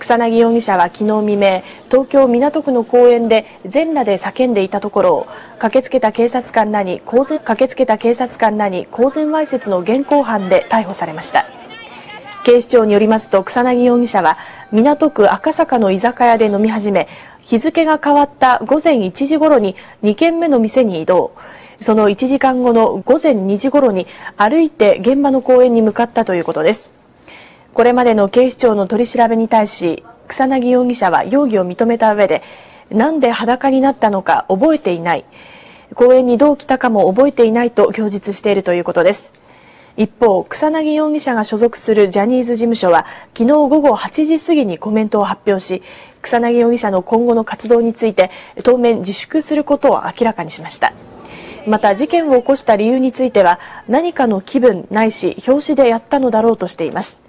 草薙容疑者は昨日未明東京港区の公園で全裸で叫んでいたところを駆けつけた警察官らに公然駆けつけた警察官らに公然わいせつの現行犯で逮捕されました。警視庁によりますと草薙容疑者は港区赤坂の居酒屋で飲み始め日付が変わった午前1時ごろに2軒目の店に移動。その1時間後の午前2時ごろに歩いて現場の公園に向かったということです。これまでの警視庁の取り調べに対し草薙容疑者は容疑を認めた上でなんで裸になったのか覚えていない。公園にどう来たかも覚えていないと供述しているということです。一方草薙容疑者が所属するジャニーズ事務所は昨日午後8時過ぎにコメントを発表し草薙容疑者の今後の活動について当面自粛することを明らかにしました。また事件を起こした理由については何かの気分ないし表紙でやったのだろうとしています。